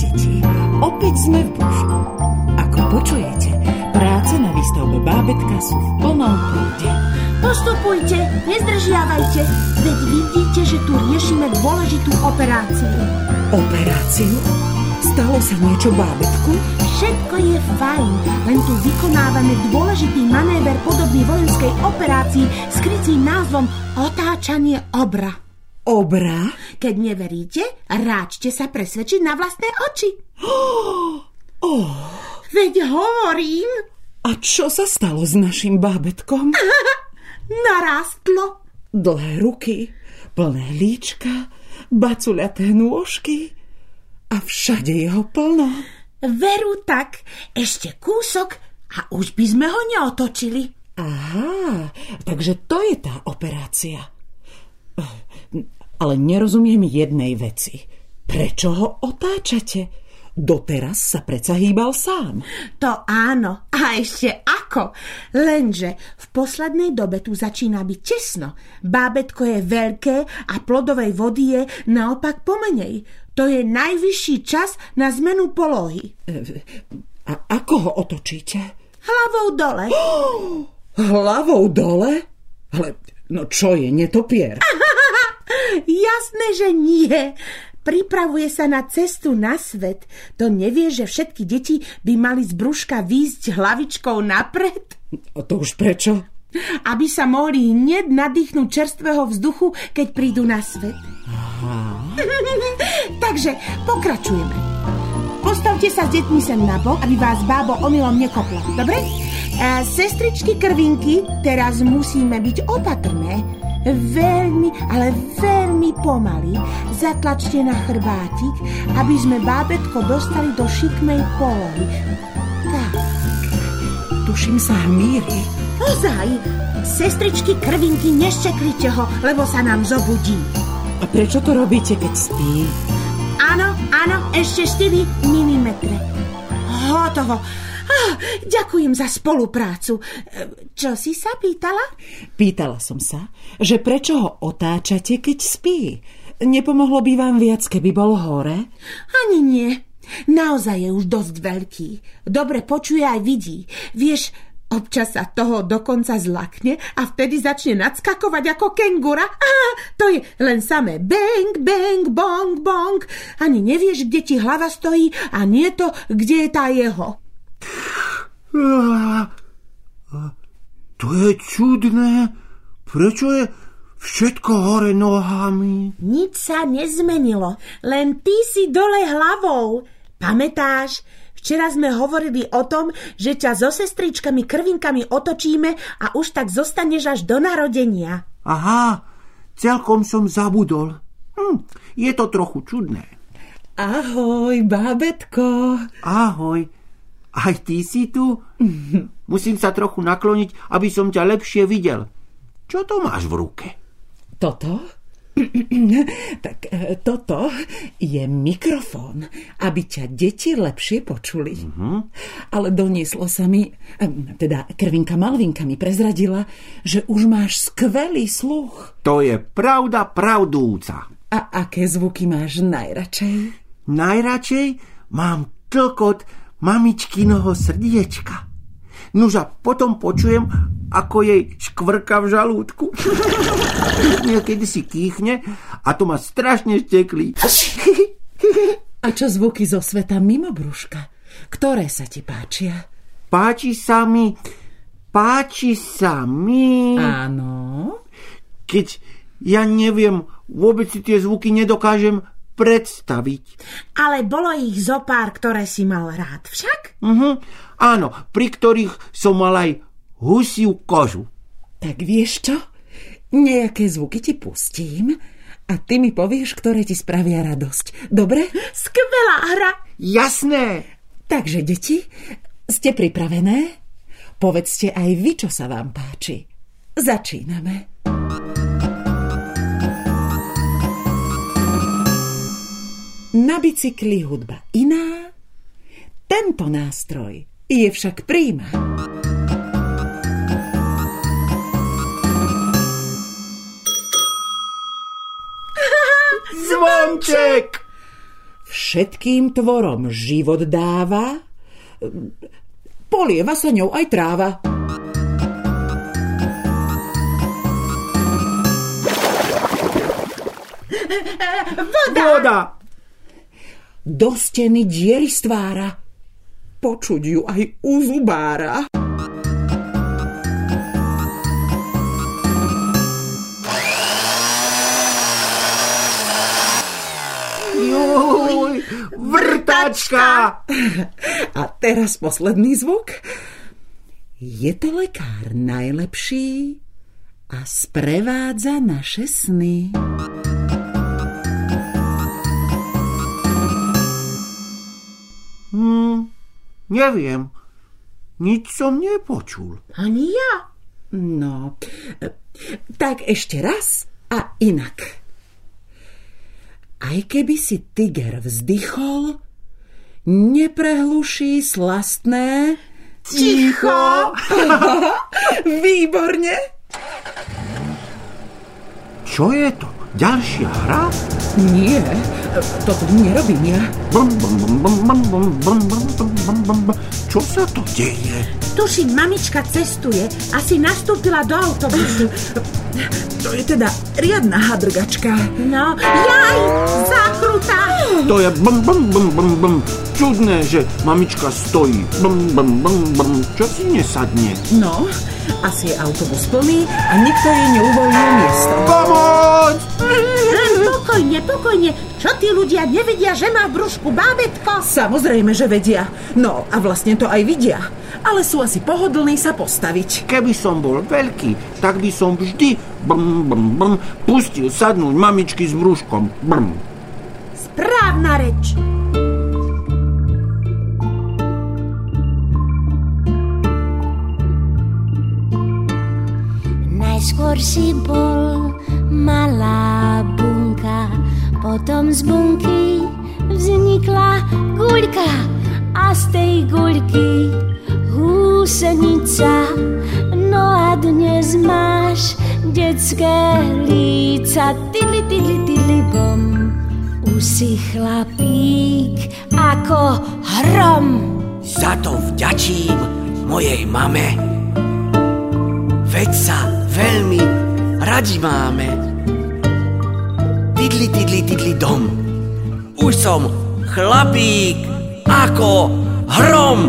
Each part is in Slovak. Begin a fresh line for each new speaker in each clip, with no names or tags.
deti, opäť sme v brúšku. Ako počujete, práce na výstavbe bábetka sú v plnom prúde.
Postupujte, nezdržiavajte, veď vidíte, že tu riešime dôležitú operáciu.
Operáciu? Stalo sa niečo bábetku?
Všetko je fajn, len tu vykonávame dôležitý manéver podobný vojenskej operácii s krycím názvom Otáčanie obra.
Obra?
Keď neveríte, ráčte sa presvedčiť na vlastné oči.
Oh,
Veď hovorím,
a čo sa stalo s našim bábetkom?
narastlo.
Dlhé ruky, plné líčka, bacuľaté nôžky a všade jeho plno.
Veru tak, ešte kúsok a už by sme ho neotočili.
Aha, takže to je tá operácia. Ale nerozumiem jednej veci. Prečo ho otáčate? Doteraz sa predsa hýbal sám.
To áno, a ešte ako. Lenže v poslednej dobe tu začína byť tesno. Bábetko je veľké a plodovej vody je naopak pomenej. To je najvyšší čas na zmenu polohy.
A ako ho otočíte?
Hlavou dole.
Hlavou dole? Ale no čo je, netopier?
Jasné, že nie. Pripravuje sa na cestu na svet. To nevie, že všetky deti by mali z brúška výjsť hlavičkou napred?
A to už prečo?
Aby sa mohli hneď nadýchnuť čerstvého vzduchu, keď prídu na svet. Takže pokračujeme. Postavte sa s deťmi sem na bok, aby vás bábo omylom nekoplo. Dobre? E, sestričky krvinky, teraz musíme byť opatrné. Veľmi, ale veľmi pomaly zatlačte na chrbátik, aby sme bábetko dostali do šikmej polohy. Tak,
Tuším sa hmíri.
ozaj, sestričky krvinky, neščeklite ho, lebo sa nám zobudí.
A prečo to robíte, keď spí?
Áno, áno, ešte 4 mm. Hotovo. Ďakujem za spoluprácu. Čo si sa pýtala?
Pýtala som sa, že prečo ho otáčate, keď spí? Nepomohlo by vám viac, keby bol hore?
Ani nie. Naozaj je už dosť veľký. Dobre počuje aj vidí. Vieš, občas sa toho dokonca zlakne a vtedy začne nadskakovať ako kengura. Á, to je len samé bang, bang, bong, bong. Ani nevieš, kde ti hlava stojí a nie to, kde je tá jeho.
To je čudné. Prečo je všetko hore nohami?
Nič sa nezmenilo, len ty si dole hlavou. Pamätáš? Včera sme hovorili o tom, že ťa so sestričkami krvinkami otočíme a už tak zostaneš až do narodenia.
Aha, celkom som zabudol. Hm, je to trochu čudné.
Ahoj, bábetko.
Ahoj, aj ty si tu? Musím sa trochu nakloniť, aby som ťa lepšie videl. Čo to máš v ruke?
Toto? tak e, toto je mikrofón, aby ťa deti lepšie počuli. Ale donieslo sa mi, e, teda Krvinka Malvinka mi prezradila, že už máš skvelý sluch.
To je pravda pravdúca.
A aké zvuky máš najradšej?
Najradšej mám tlkot mamičkinoho srdiečka. Nuž a potom počujem, ako jej škvrka v žalúdku. Niekedy si kýchne a to ma strašne šteklí.
A čo zvuky zo sveta mimo brúška? Ktoré sa ti páčia?
Páči sa mi, páči sa mi,
Áno.
keď ja neviem, vôbec si tie zvuky nedokážem predstaviť.
Ale bolo ich zo pár, ktoré si mal rád. Však?
Mhm. Áno, pri ktorých som mal aj husiu kožu.
Tak vieš čo? Nejaké zvuky ti pustím a ty mi povieš, ktoré ti spravia radosť. Dobre?
Skvelá hra.
Jasné,
Takže, deti, ste pripravené? Povedzte aj vy, čo sa vám páči. Začíname. Na bicykli hudba iná, tento nástroj je však príjma.
zvonček.
Všetkým tvorom život dáva, polieva sa ňou aj tráva.
Voda!
Voda!
Do steny diery stvára, počuť ju aj u zubára.
Juj, vrtačka!
A teraz posledný zvuk. Je to lekár najlepší a sprevádza naše sny.
Hm, neviem. Nič som nepočul.
Ani ja.
No, e, tak ešte raz a inak. Aj keby si tiger vzdychol, neprehluší slastné...
Ticho!
Výborne!
Čo je to? Ďalšia hra?
Nie, toto nerobím ja.
Čo sa to deje?
Tuším, mamička cestuje. Asi nastúpila do autobusu.
To je teda riadna hadrgačka.
No, jaj, zakrutá!
To je. Čudné, že mamička stojí. Bum, bum, bum, bum. Čo si nesadne?
No, asi je autobus plný a nikto jej neuvoľnil miesto.
Pomoc!
Pokojne, pokojne. Čo tí ľudia nevidia, že má v brúšku bábetko?
Samozrejme, že vedia. No a vlastne to aj vidia. Ale sú asi pohodlní sa postaviť.
Keby som bol veľký, tak by som vždy bum, bum, bum, pustil sadnúť mamičky s brúškom. Bum.
Správna reč.
Najskôr si bol malá bunka, potom z bunky vznikla guľka a z tej guľky húsenica. No a dnes máš detské líca, tidli, tidli, tidli, bom. Už si chlapík ako hrom.
Za to vďačím mojej mame. Veď sa veľmi radi máme. Tidli, tidli, tidli dom. Už som chlapík ako hrom.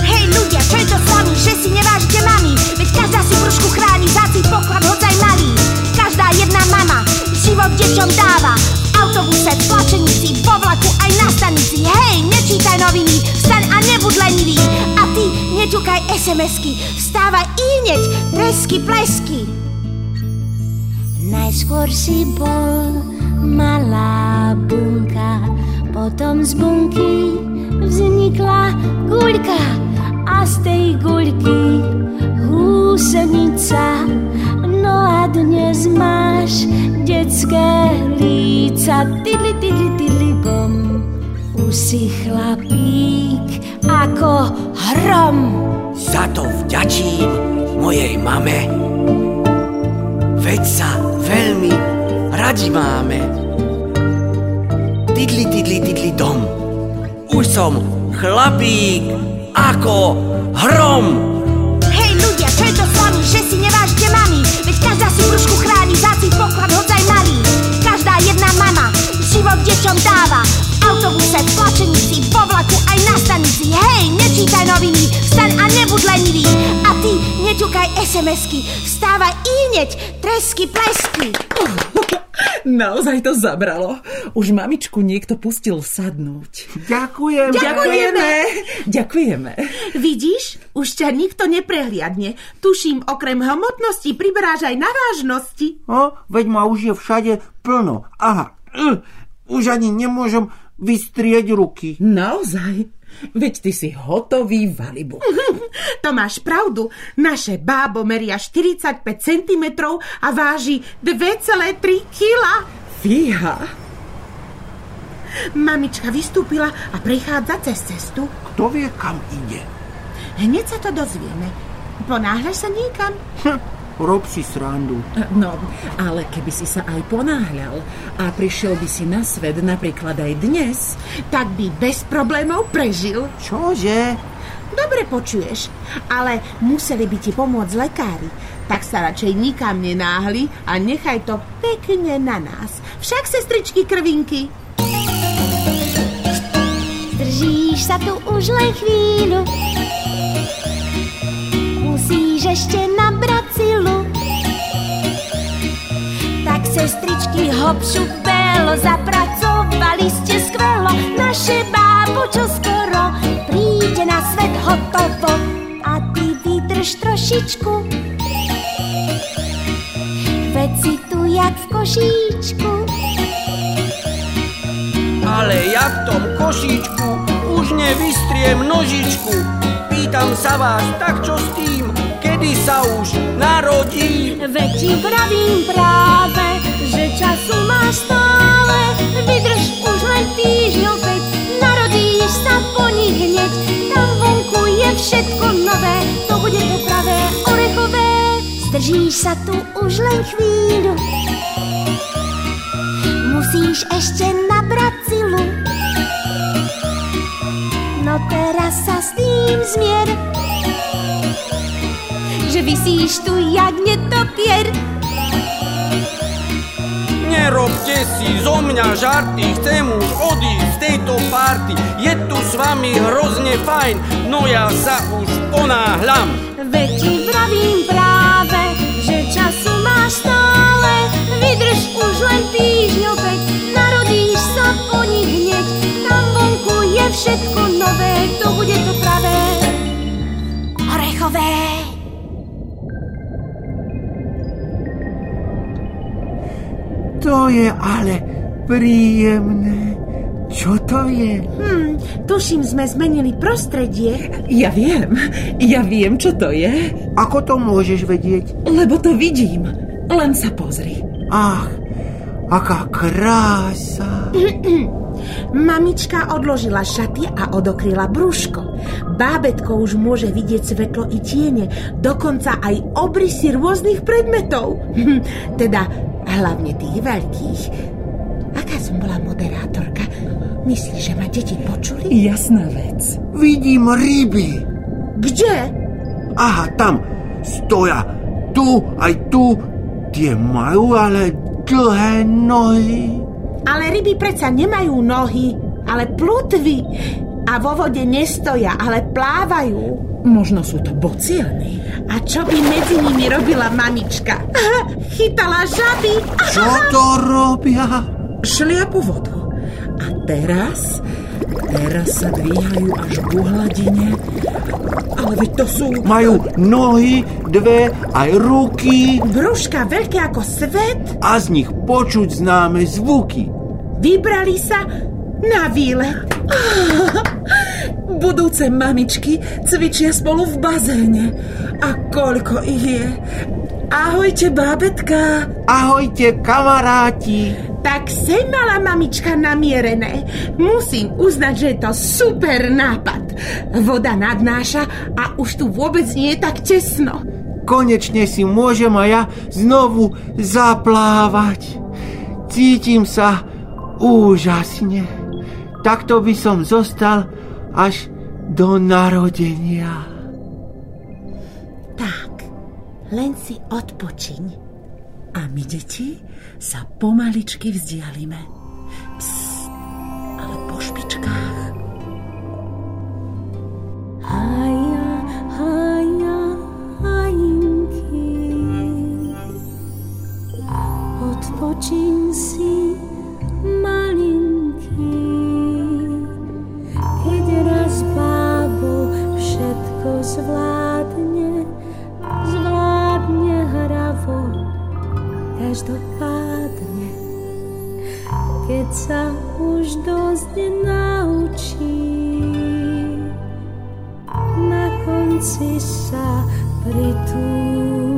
Hej ľudia, čo je to s vami, že si nevážite mami? Veď každá si brúšku chráni, záci poklad hodzaj malý. Každá jedna mama život deťom dáva. V autobuse, v tlačenici, vlaku aj na stanici. Hej, nečítaj noviny, vstaň a nebuď lenivý. A ty neťukaj SMS-ky, vstávaj i hneď, tresky, plesky. Najskôr si bol malá bunka, potom z bunky vznikla guľka a z tej guľky húsenica. No a dnes máš detské líca, tidli, tidli, tidli, bom. Už si chlapík ako hrom.
Za to vďačím mojej mame. Veď sa veľmi radi máme. Tidli, tidli, tidli dom. Už som chlapík ako hrom.
Hej ľudia, čo je to s vami, že si nevážite mami? Veď každá si brúšku chráni, záci poklad hodzaj malý. Každá jedna mama život deťom dáva. Autobuse, v tlačenici, vo vlaku aj na stanici. Hej, nečítaj noviny, vstaň a nebuď lenivý. A ty neťukaj SMS-ky, vstávaj i hneď, tresky, plesky.
Naozaj to zabralo. Už mamičku niekto pustil sadnúť.
Ďakujem.
Ďakujeme. Ďakujeme.
Vidíš, už ťa nikto neprehliadne. Tuším, okrem hmotnosti priberáš aj na vážnosti.
O, veď ma už je všade plno. Aha, uh, už ani nemôžem vystrieť ruky.
Naozaj. Veď ty si hotový valibu.
To máš pravdu. Naše bábo meria 45 cm a váži 2,3 kg.
Fíha.
Mamička vystúpila a prechádza cez cestu.
Kto vie, kam ide?
Hneď sa to dozvieme. Ponáhľaš sa niekam?
Hm, rob si srandu.
No, ale keby si sa aj ponáhľal a prišiel by si na svet napríklad aj dnes,
Tak by bez problémov prežil.
Čože?
Dobre počuješ, ale museli by ti pomôcť lekári. Tak sa radšej nikam nenáhli a nechaj to pekne na nás. Však, sestričky krvinky.
Držíš sa tu už len chvíľu Musíš ešte nabrať silu Tak sestričky hop šup belo Zapracovali ste skvelo. Naše bábo čo skoro Príde na svet hotovo. A ty vydrž trošičku. Veď si tu jak v košíčku.
Ale ja v tom košíčku už nevystriem nožičku. Pýtam sa vás, tak čo s tým, kedy sa už narodím?
Veď ti vravím práve, že času máš stále. Vydrž už len týždňov päť, narodíš sa po nich hneď. Tam vonku je všetko nové, to bude to pravé orechové. Zdržíš sa tu už len chvíľu, musíš ešte nabrať silu. No teraz sa s tým zmier, že vysíš tu jak netopier.
Nerobte si zo mňa žarty, chcem už odísť z tejto party. Je tu s vami hrozne fajn, no ja sa už ponáhľam.
Veď ti vravím práve, že času máš stále. Vydrž už len týždňov päť, narodíš sa po nich hneď. Tam vonku je všetko nové, to bude to pravé. Orechové.
To je ale príjemné. Čo to je?
Hm, tuším, sme zmenili prostredie.
ja viem, ja viem, čo to je,
Ako to môžeš vedieť?
lebo to vidím. Len sa pozri.
Ach, aká krása.
Mamička odložila šaty a odokryla brúško. Bábetko už môže vidieť svetlo i tiene, dokonca aj obrysy rôznych predmetov. teda hlavne tých veľkých. Aká som bola moderátorka? Myslíš, že ma deti počuli?
Jasná vec.
Vidím ryby.
Kde?
Aha, tam stoja. Tu, aj tu. Tie majú ale dlhé nohy.
Ale ryby predsa nemajú nohy, ale plutvy. A vo vode nestoja, ale plávajú.
Možno sú to bociany.
A čo by medzi nimi robila mamička? Chytala žaby.
Čo to robia?
Šliapu vodu. A teraz, teraz sa dvíhajú až ku hladine. Ale veď to sú...
Majú nohy, dve, aj ruky
Brúška veľké ako svet.
a z nich počuť známe zvuky.
Vybrali sa na výlet.
Budúce mamičky cvičia spolu v bazéne. A koľko ich je. Ahojte, bábetka.
Ahojte, kamaráti.
Tak sem mala mamička namierené. Musím uznať, že je to super nápad. Voda nadnáša a už tu vôbec nie je tak tesno.
Konečne si môžem aj ja znovu zaplávať. Cítim sa úžasne. Takto by som zostal až do narodenia.
Tak, len si odpočiň.
A my, deti, sa pomaličky vzdialime. Psst,
každopádne. Keď sa už dosť naučí, na konci sa pritúli